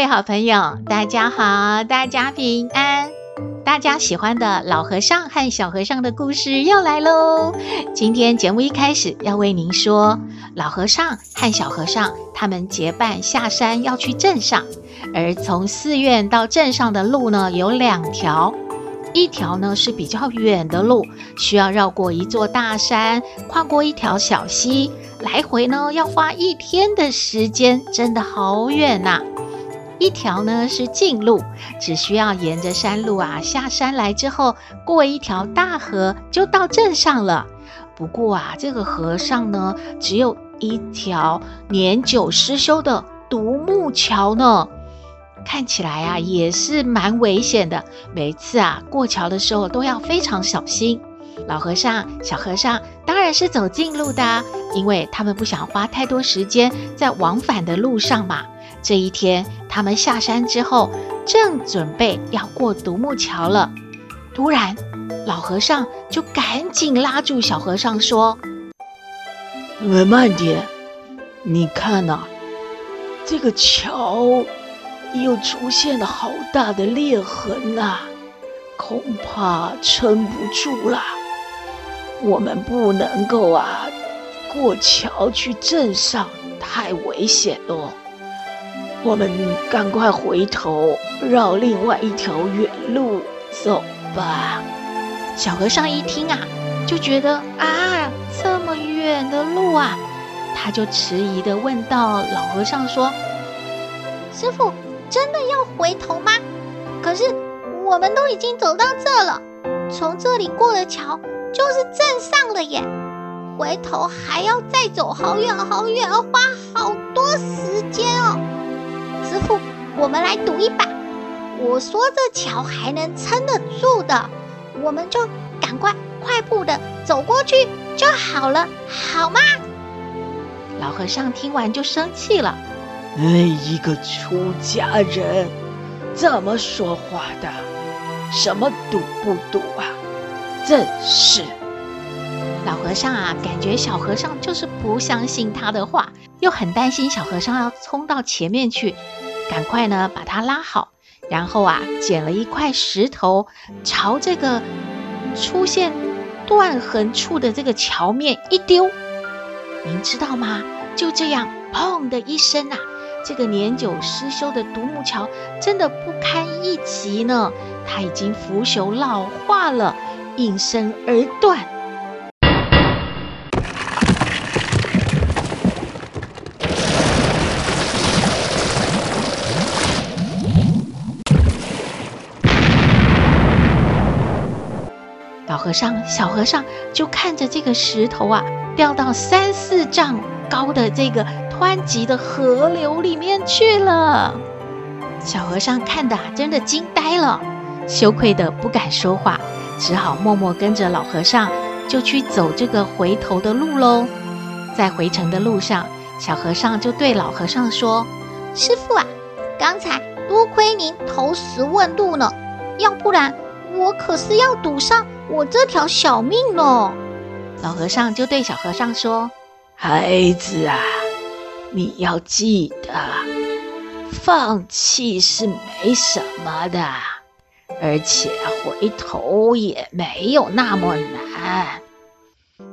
各位好朋友，大家好，大家平安。大家喜欢的老和尚和小和尚的故事又来喽！今天节目一开始要为您说，老和尚和小和尚他们结伴下山要去镇上，而从寺院到镇上的路呢，有两条，一条呢是比较远的路，需要绕过一座大山，跨过一条小溪，来回呢要花一天的时间，真的好远呐、一条呢是近路，只需要沿着山路啊下山来之后，过一条大河就到镇上了。不过啊，这个河上呢只有一条年久失修的独木桥呢，看起来啊也是蛮危险的。每次啊过桥的时候都要非常小心。老和尚、小和尚当然是走近路的，因为他们不想花太多时间在往返的路上嘛。这一天，他们下山之后，正准备要过独木桥了。突然，老和尚就赶紧拉住小和尚说：“你们，慢点，你看呐，这个桥又出现了好大的裂痕呐，恐怕撑不住了。我们不能够啊，过桥去镇上，太危险了。”我们赶快回头，绕另外一条远路走吧。小和尚一听啊，就觉得啊，这么远的路啊，他就迟疑地问道：“老和尚说，师傅，真的要回头吗？可是我们都已经走到这了，从这里过了桥就是镇上了耶，回头还要再走好远好远，要花好多时间哦。”我们来赌一把。我说这桥还能撑得住的，我们就赶快快步的走过去就好了，好吗？老和尚听完就生气了。哎，一个出家人怎么说话的？什么赌不赌啊？真是！老和尚啊，感觉小和尚就是不相信他的话，又很担心小和尚要冲到前面去。赶快呢，把它拉好，然后啊，捡了一块石头，朝这个出现断痕处的这个桥面一丢。您知道吗？就这样，砰的一声啊，这个年久失修的独木桥真的不堪一击呢，它已经腐朽老化了，应声而断。和尚、小和尚就看着这个石头啊，掉到三四丈高的这个湍急的河流里面去了。小和尚看得啊，真的惊呆了，羞愧的不敢说话，只好默默跟着老和尚就去走这个回头的路喽。在回程的路上，小和尚就对老和尚说：“师傅啊，刚才多亏您投石问路呢，要不然我可是要赌上。”我这条小命呢？老和尚就对小和尚说：“孩子啊，你要记得，放弃是没什么的，而且回头也没有那么难。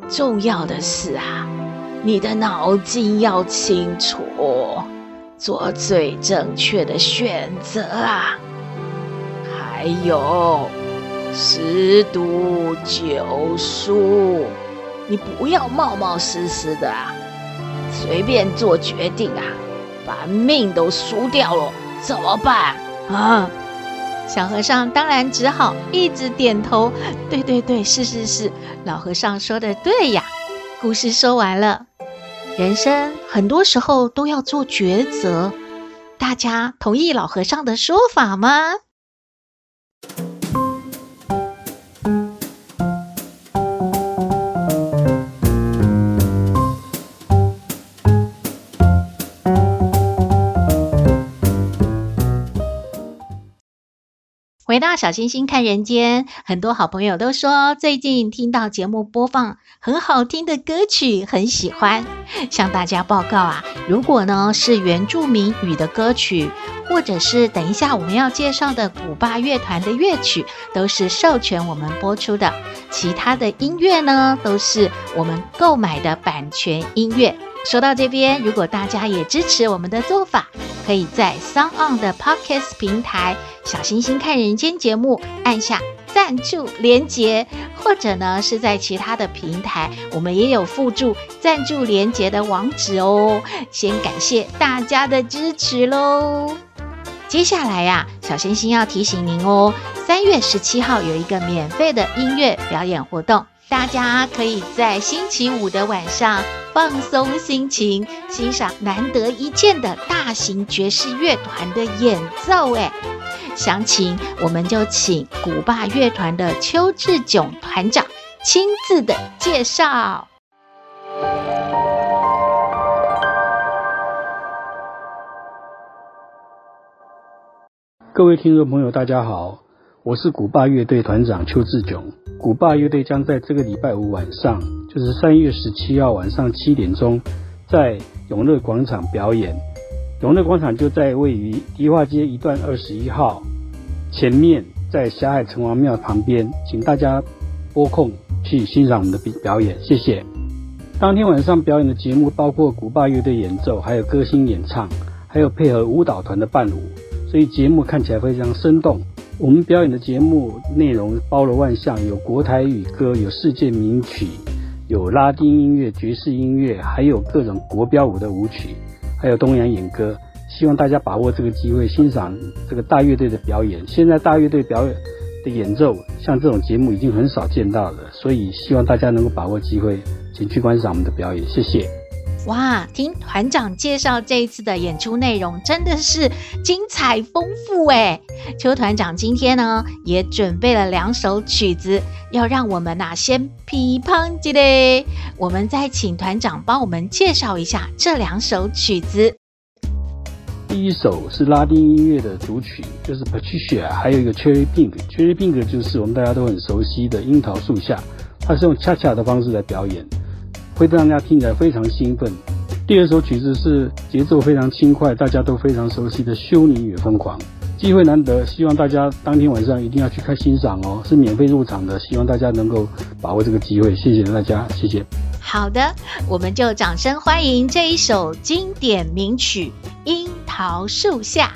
重要的是啊，你的脑筋要清楚，做最正确的选择啊。还有。”十赌九输，你不要冒冒失失的啊，随便做决定啊，把命都输掉了，怎么办啊？小和尚当然只好一直点头，对对对，是是是，老和尚说的对呀。故事说完了，人生很多时候都要做抉择，大家同意老和尚的说法吗？回到小星星看人间，很多好朋友都说最近听到节目播放很好听的歌曲，很喜欢。向大家报告啊，如果呢是原住民语的歌曲，或者是等一下我们要介绍的古巴乐团的乐曲，都是授权我们播出的。其他的音乐呢，都是我们购买的版权音乐。说到这边，如果大家也支持我们的做法，可以在 SoundOn 的 Podcast 平台《小星星看人间》节目按下赞助连结，或者呢是在其他的平台，我们也有附注赞助连结的网址哦。先感谢大家的支持喽。接下来呀、小星星要提醒您哦，三月十七号有一个免费的音乐表演活动。大家可以在星期五的晚上放松心情，欣赏难得一见的大型爵士乐团的演奏。哎，详情我们就请古巴乐团的邱志炯团长亲自的介绍。各位听众朋友，大家好。我是古巴乐队团长邱志炯。古巴乐队将在这个礼拜五晚上，就是三月十七号晚上七点钟，在永乐广场表演。永乐广场就在位于迪化街一段二十一号前面，在霞海城隍庙旁边，请大家拨空去欣赏我们的表演，谢谢。当天晚上表演的节目包括古巴乐队演奏，还有歌星演唱，还有配合舞蹈团的伴舞，所以节目看起来非常生动。我们表演的节目内容包罗万象，有国台语歌，有世界名曲，有拉丁音乐、爵士音乐，还有各种国标舞的舞曲，还有东洋演歌。希望大家把握这个机会欣赏这个大乐队的表演。现在大乐队表演的演奏，像这种节目已经很少见到了，所以希望大家能够把握机会，请去观赏我们的表演。谢谢。哇，听团长介绍这一次的演出内容，真的是精彩丰富诶。邱团长今天呢也准备了两首曲子，要让我们呐、啊、先批判一下。我们再请团长帮我们介绍一下这两首曲子。第一首是拉丁音乐的主曲，就是 Patricia，还有一个 Cherry Pink。Cherry Pink 就是我们大家都很熟悉的樱桃树下，它是用恰恰的方式来表演。会让大家听起来非常兴奋。第二首曲子是节奏非常轻快，大家都非常熟悉的《修女与疯狂》。机会难得，希望大家当天晚上一定要去看欣赏哦，是免费入场的，希望大家能够把握这个机会。谢谢大家，谢谢。好的，我们就掌声欢迎这一首经典名曲《樱桃树下》。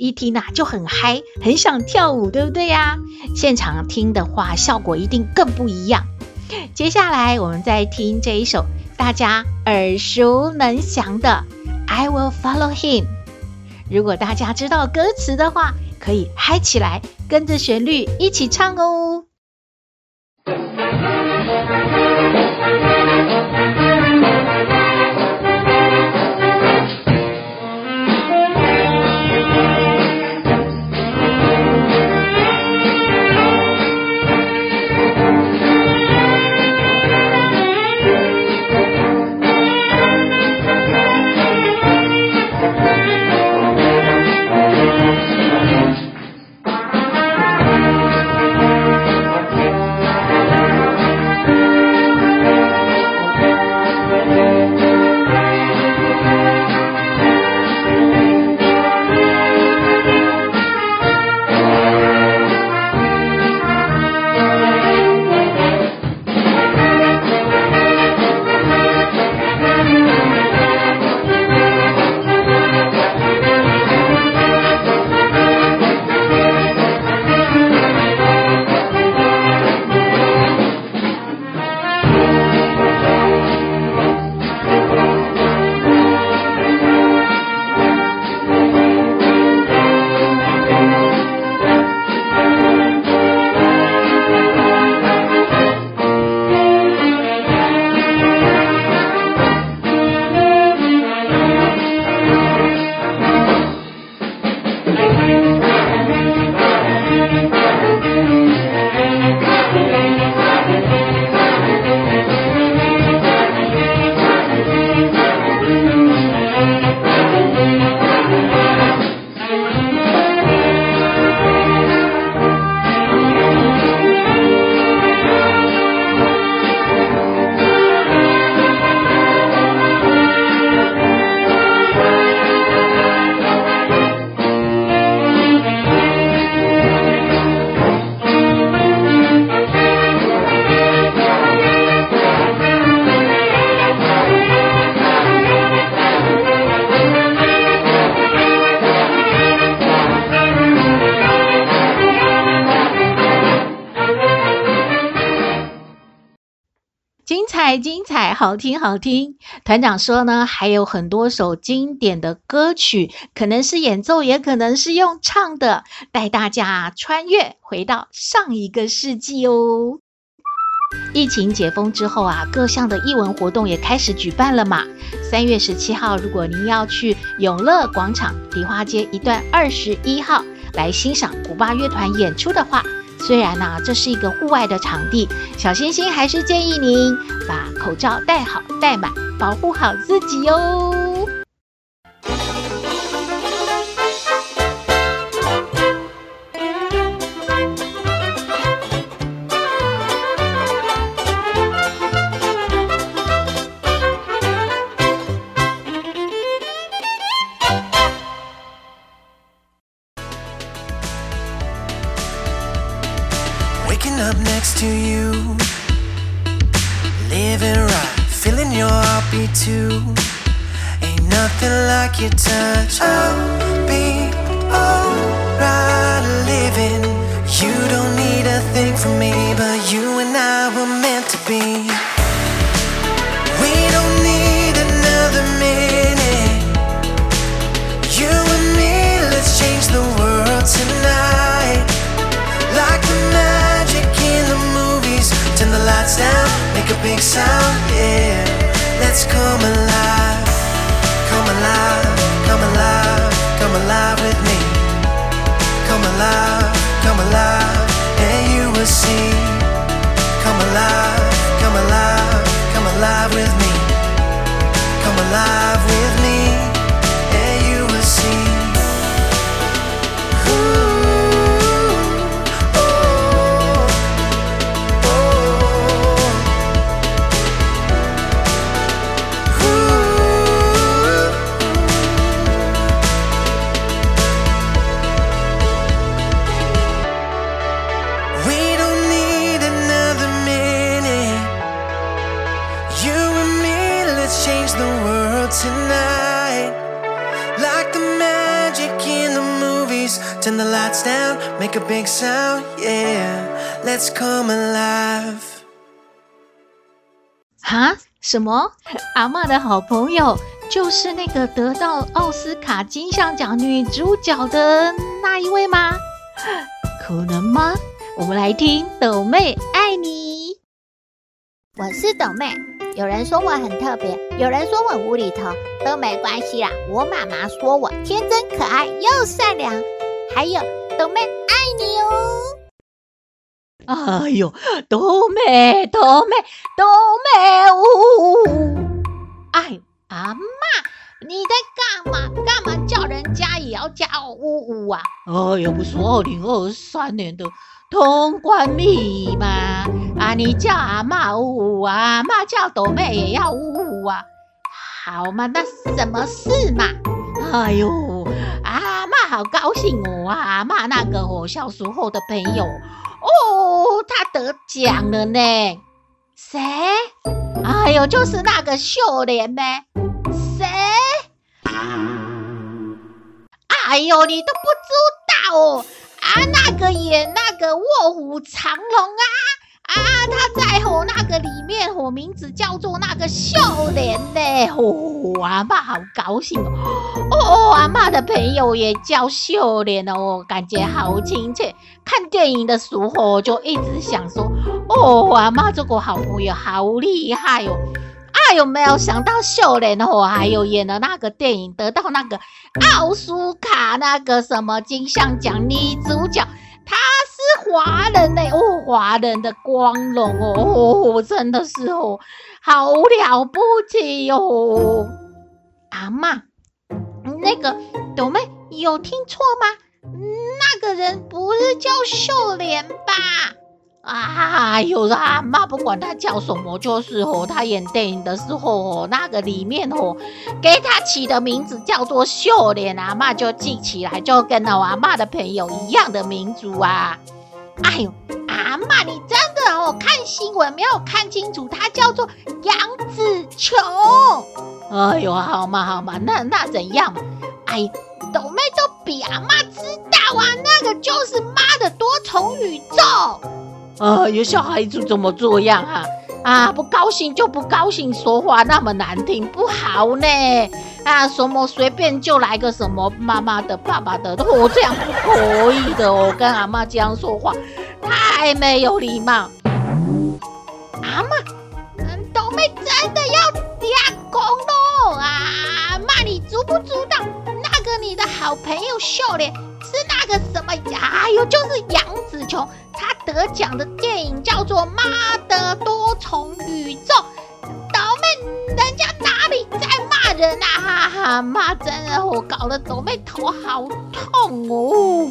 一听呐就很嗨，很想跳舞，对不对呀？现场听的话，效果一定更不一样。接下来我们再听这一首大家耳熟能详的《I Will Follow Him》。如果大家知道歌词的话，可以嗨起来，跟着旋律一起唱哦。精彩，好听，好听。团长说呢，还有很多首经典的歌曲，可能是演奏，也可能是用唱的，带大家穿越回到上一个世纪哦。疫情解封之后啊，各项的艺文活动也开始举办了嘛。三月十七号，如果您要去永乐广场梨花街一段二十一号来欣赏古巴乐团演出的话，虽然呢、这是一个户外的场地，小星星还是建议您把口罩戴好戴满，保护好自己哟。We don't need another minute. You and me, let's change the world tonight. Like the magic in the movies, turn the lights down, make a big sound, yeah. Let's come alive, come alive, come alive, come alive with me. Come alive, come alive, and you will see come alive alive with me. Come alive with me. Let's come alive. 哈？什么？阿嬷的好朋友就是那个得到奥斯卡金像奖女主角的那一位吗？可能吗？我们来听抖妹爱你。我是抖妹，有人说我很特别，有人说我无厘头，都没关系啦。我妈妈说我天真可爱又善良，还有抖妹爱你哦。哎呦，斗妹，斗妹，斗妹，呜呜！哎，阿嬷，你在干嘛？干嘛叫人家也要叫呜呜啊？哎呦，不是二零二三年的通关密码啊！你叫阿嬷呜呜啊，阿嬷叫斗妹也要呜呜啊？好嘛，那什么事嘛？哎呦，阿嬷好高兴哦！阿嬷那个我小时候的朋友。哦，他得奖了呢！谁？哎呦，就是那个秀莲呗。谁？哎呦，你都不知道哦！啊，那个演那个卧虎藏龙啊！啊，他在吼那个里面吼，名字叫做那个秀莲嘞！哦，阿嬷好高兴哦！哦，阿妈的朋友也叫秀莲哦，感觉好亲切。看电影的时候就一直想说，哦，阿妈这个好朋友好厉害哦！啊，有，没有想到秀莲哦，还有演了那个电影，得到那个奥斯卡那个什么金像奖女主角。她是华人呢，哦，华人的光荣哦，真的是哦，好了不起哦。阿嬷，那个斗妹有听错吗？那个人不是叫秀莲吧？啊，有了阿嬷，不管他叫什么，就是哦，他演电影的时候哦，那个里面哦，给他起的名字叫做秀莲，阿嬷就记起来，就跟我阿嬷的朋友一样的民族啊。哎呦，阿嬷，你真的哦，看新闻没有看清楚，他叫做杨紫琼。哎呦，好嘛好嘛，那那怎样？哎，斗妹都比阿嬷知道啊，那个就是妈的多重宇宙。呃，有小孩子怎么这样啊？啊，不高兴就不高兴，说话那么难听，不好呢。啊，什么随便就来个什么妈妈的、爸爸的，哦，这样不可以的哦。跟阿妈这样说话，太没有礼貌。阿妈，嗯，斗妹真的要抓狂咯。啊，阿嬷，你知不知道那个你的好朋友秀莲是那个什么？哎呦，就是杨紫琼。他得奖的电影叫做《妈的多重宇宙》，倒妹，人家哪里在骂人啊？哈哈，骂真的，我搞得倒妹头好痛哦。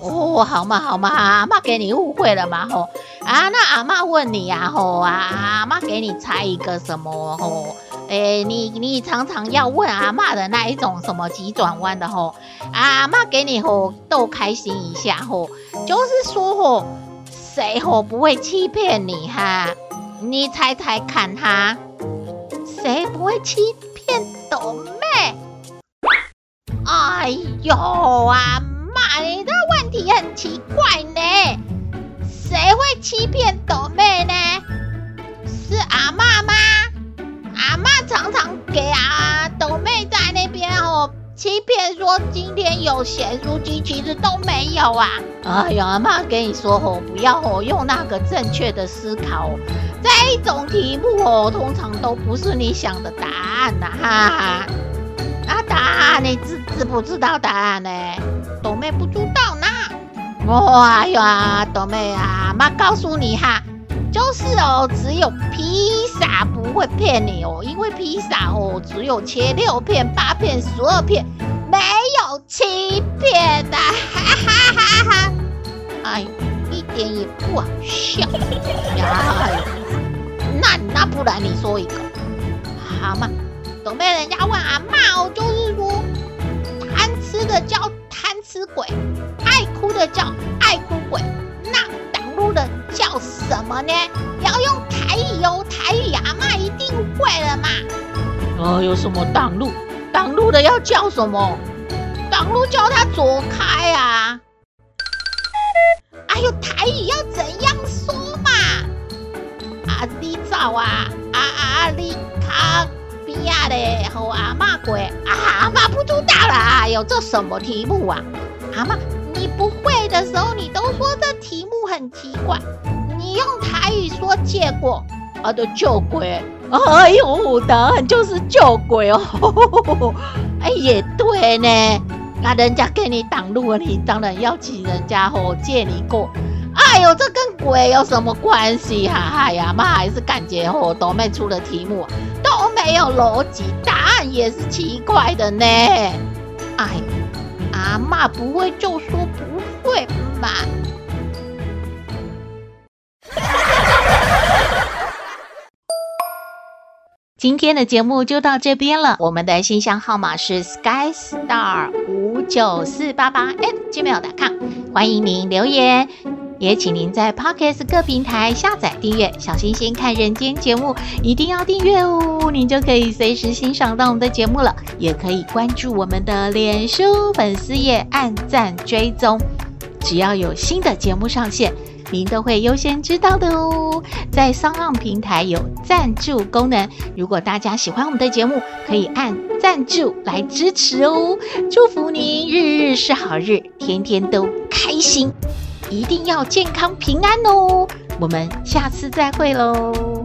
哦，好嘛好嘛，阿嬷给你误会了嘛吼啊？那阿嬷问你呀吼啊，阿嬷给你猜一个什么吼？诶，你你常常要问阿嬷的那一种什么急转弯的吼？阿嬷给你吼逗开心一下吼，就是说吼，谁吼不会欺骗你哈？你猜猜看哈？谁不会欺骗豆妹？哎呦啊！你的问题很奇怪呢，谁会欺骗豆妹呢？是阿嬷吗？阿嬷常常给啊豆妹在那边哦欺骗，说今天有咸酥鸡，其实都没有啊。哎呀，阿嬷跟你说哦，不要哦用那个正确的思考，这一种题目哦通常都不是你想的答案呐，哈哈。那答案你知知不知道答案呢？斗妹不知道呢。哇呀，斗妹啊，妈告诉你哈，就是哦，只有披萨不会骗你哦，因为披萨哦，只有切六片、八片、十二片，没有七片的，哈哈哈哈！哎，一点也不好笑呀。那那不然你说一个好吗？总被，人家问阿嬷哦，就是说贪吃的叫贪吃鬼，爱哭的叫爱哭鬼，叫什么呢？要用台语哦，台语阿嬷一定会了嘛。哦，有什么挡路？挡路的要叫什么？挡路叫他走开啊！哎呦，台语要怎样说嘛？啊，你走啊！啊啊，你卡边啊嘞，和阿妈过啊！阿妈不知道啦！哎呦，这什么题目啊？阿妈，你不会的时候，你都说这题目很奇怪。你用台语说借过，啊，的救鬼。哎呦，答案就是救鬼哦！哎，也对呢，那人家给你挡路了，你当然要请人家哦借你过。哎呦，这跟鬼有什么关系哈？哎呀妈，还是感觉哦，斗妹出的题目都没有逻辑，答案也是奇怪的呢。哎，阿妈不会就说不会嘛。今天的节目就到这边了。我们的信箱号码是 skystar 五九四八八 @gmail.com，欢迎您留言，也请您在 Podcast 各平台下载订阅。小星星看人间节目一定要订阅哦，您就可以随时欣赏到我们的节目了。也可以关注我们的脸书粉丝页，按赞追踪，只要有新的节目上线。您都会优先知道的哦。在 SoundOn 平台有赞助功能，如果大家喜欢我们的节目，可以按赞助来支持哦。祝福您日日是好日，天天都开心，一定要健康平安哦。我们下次再会喽。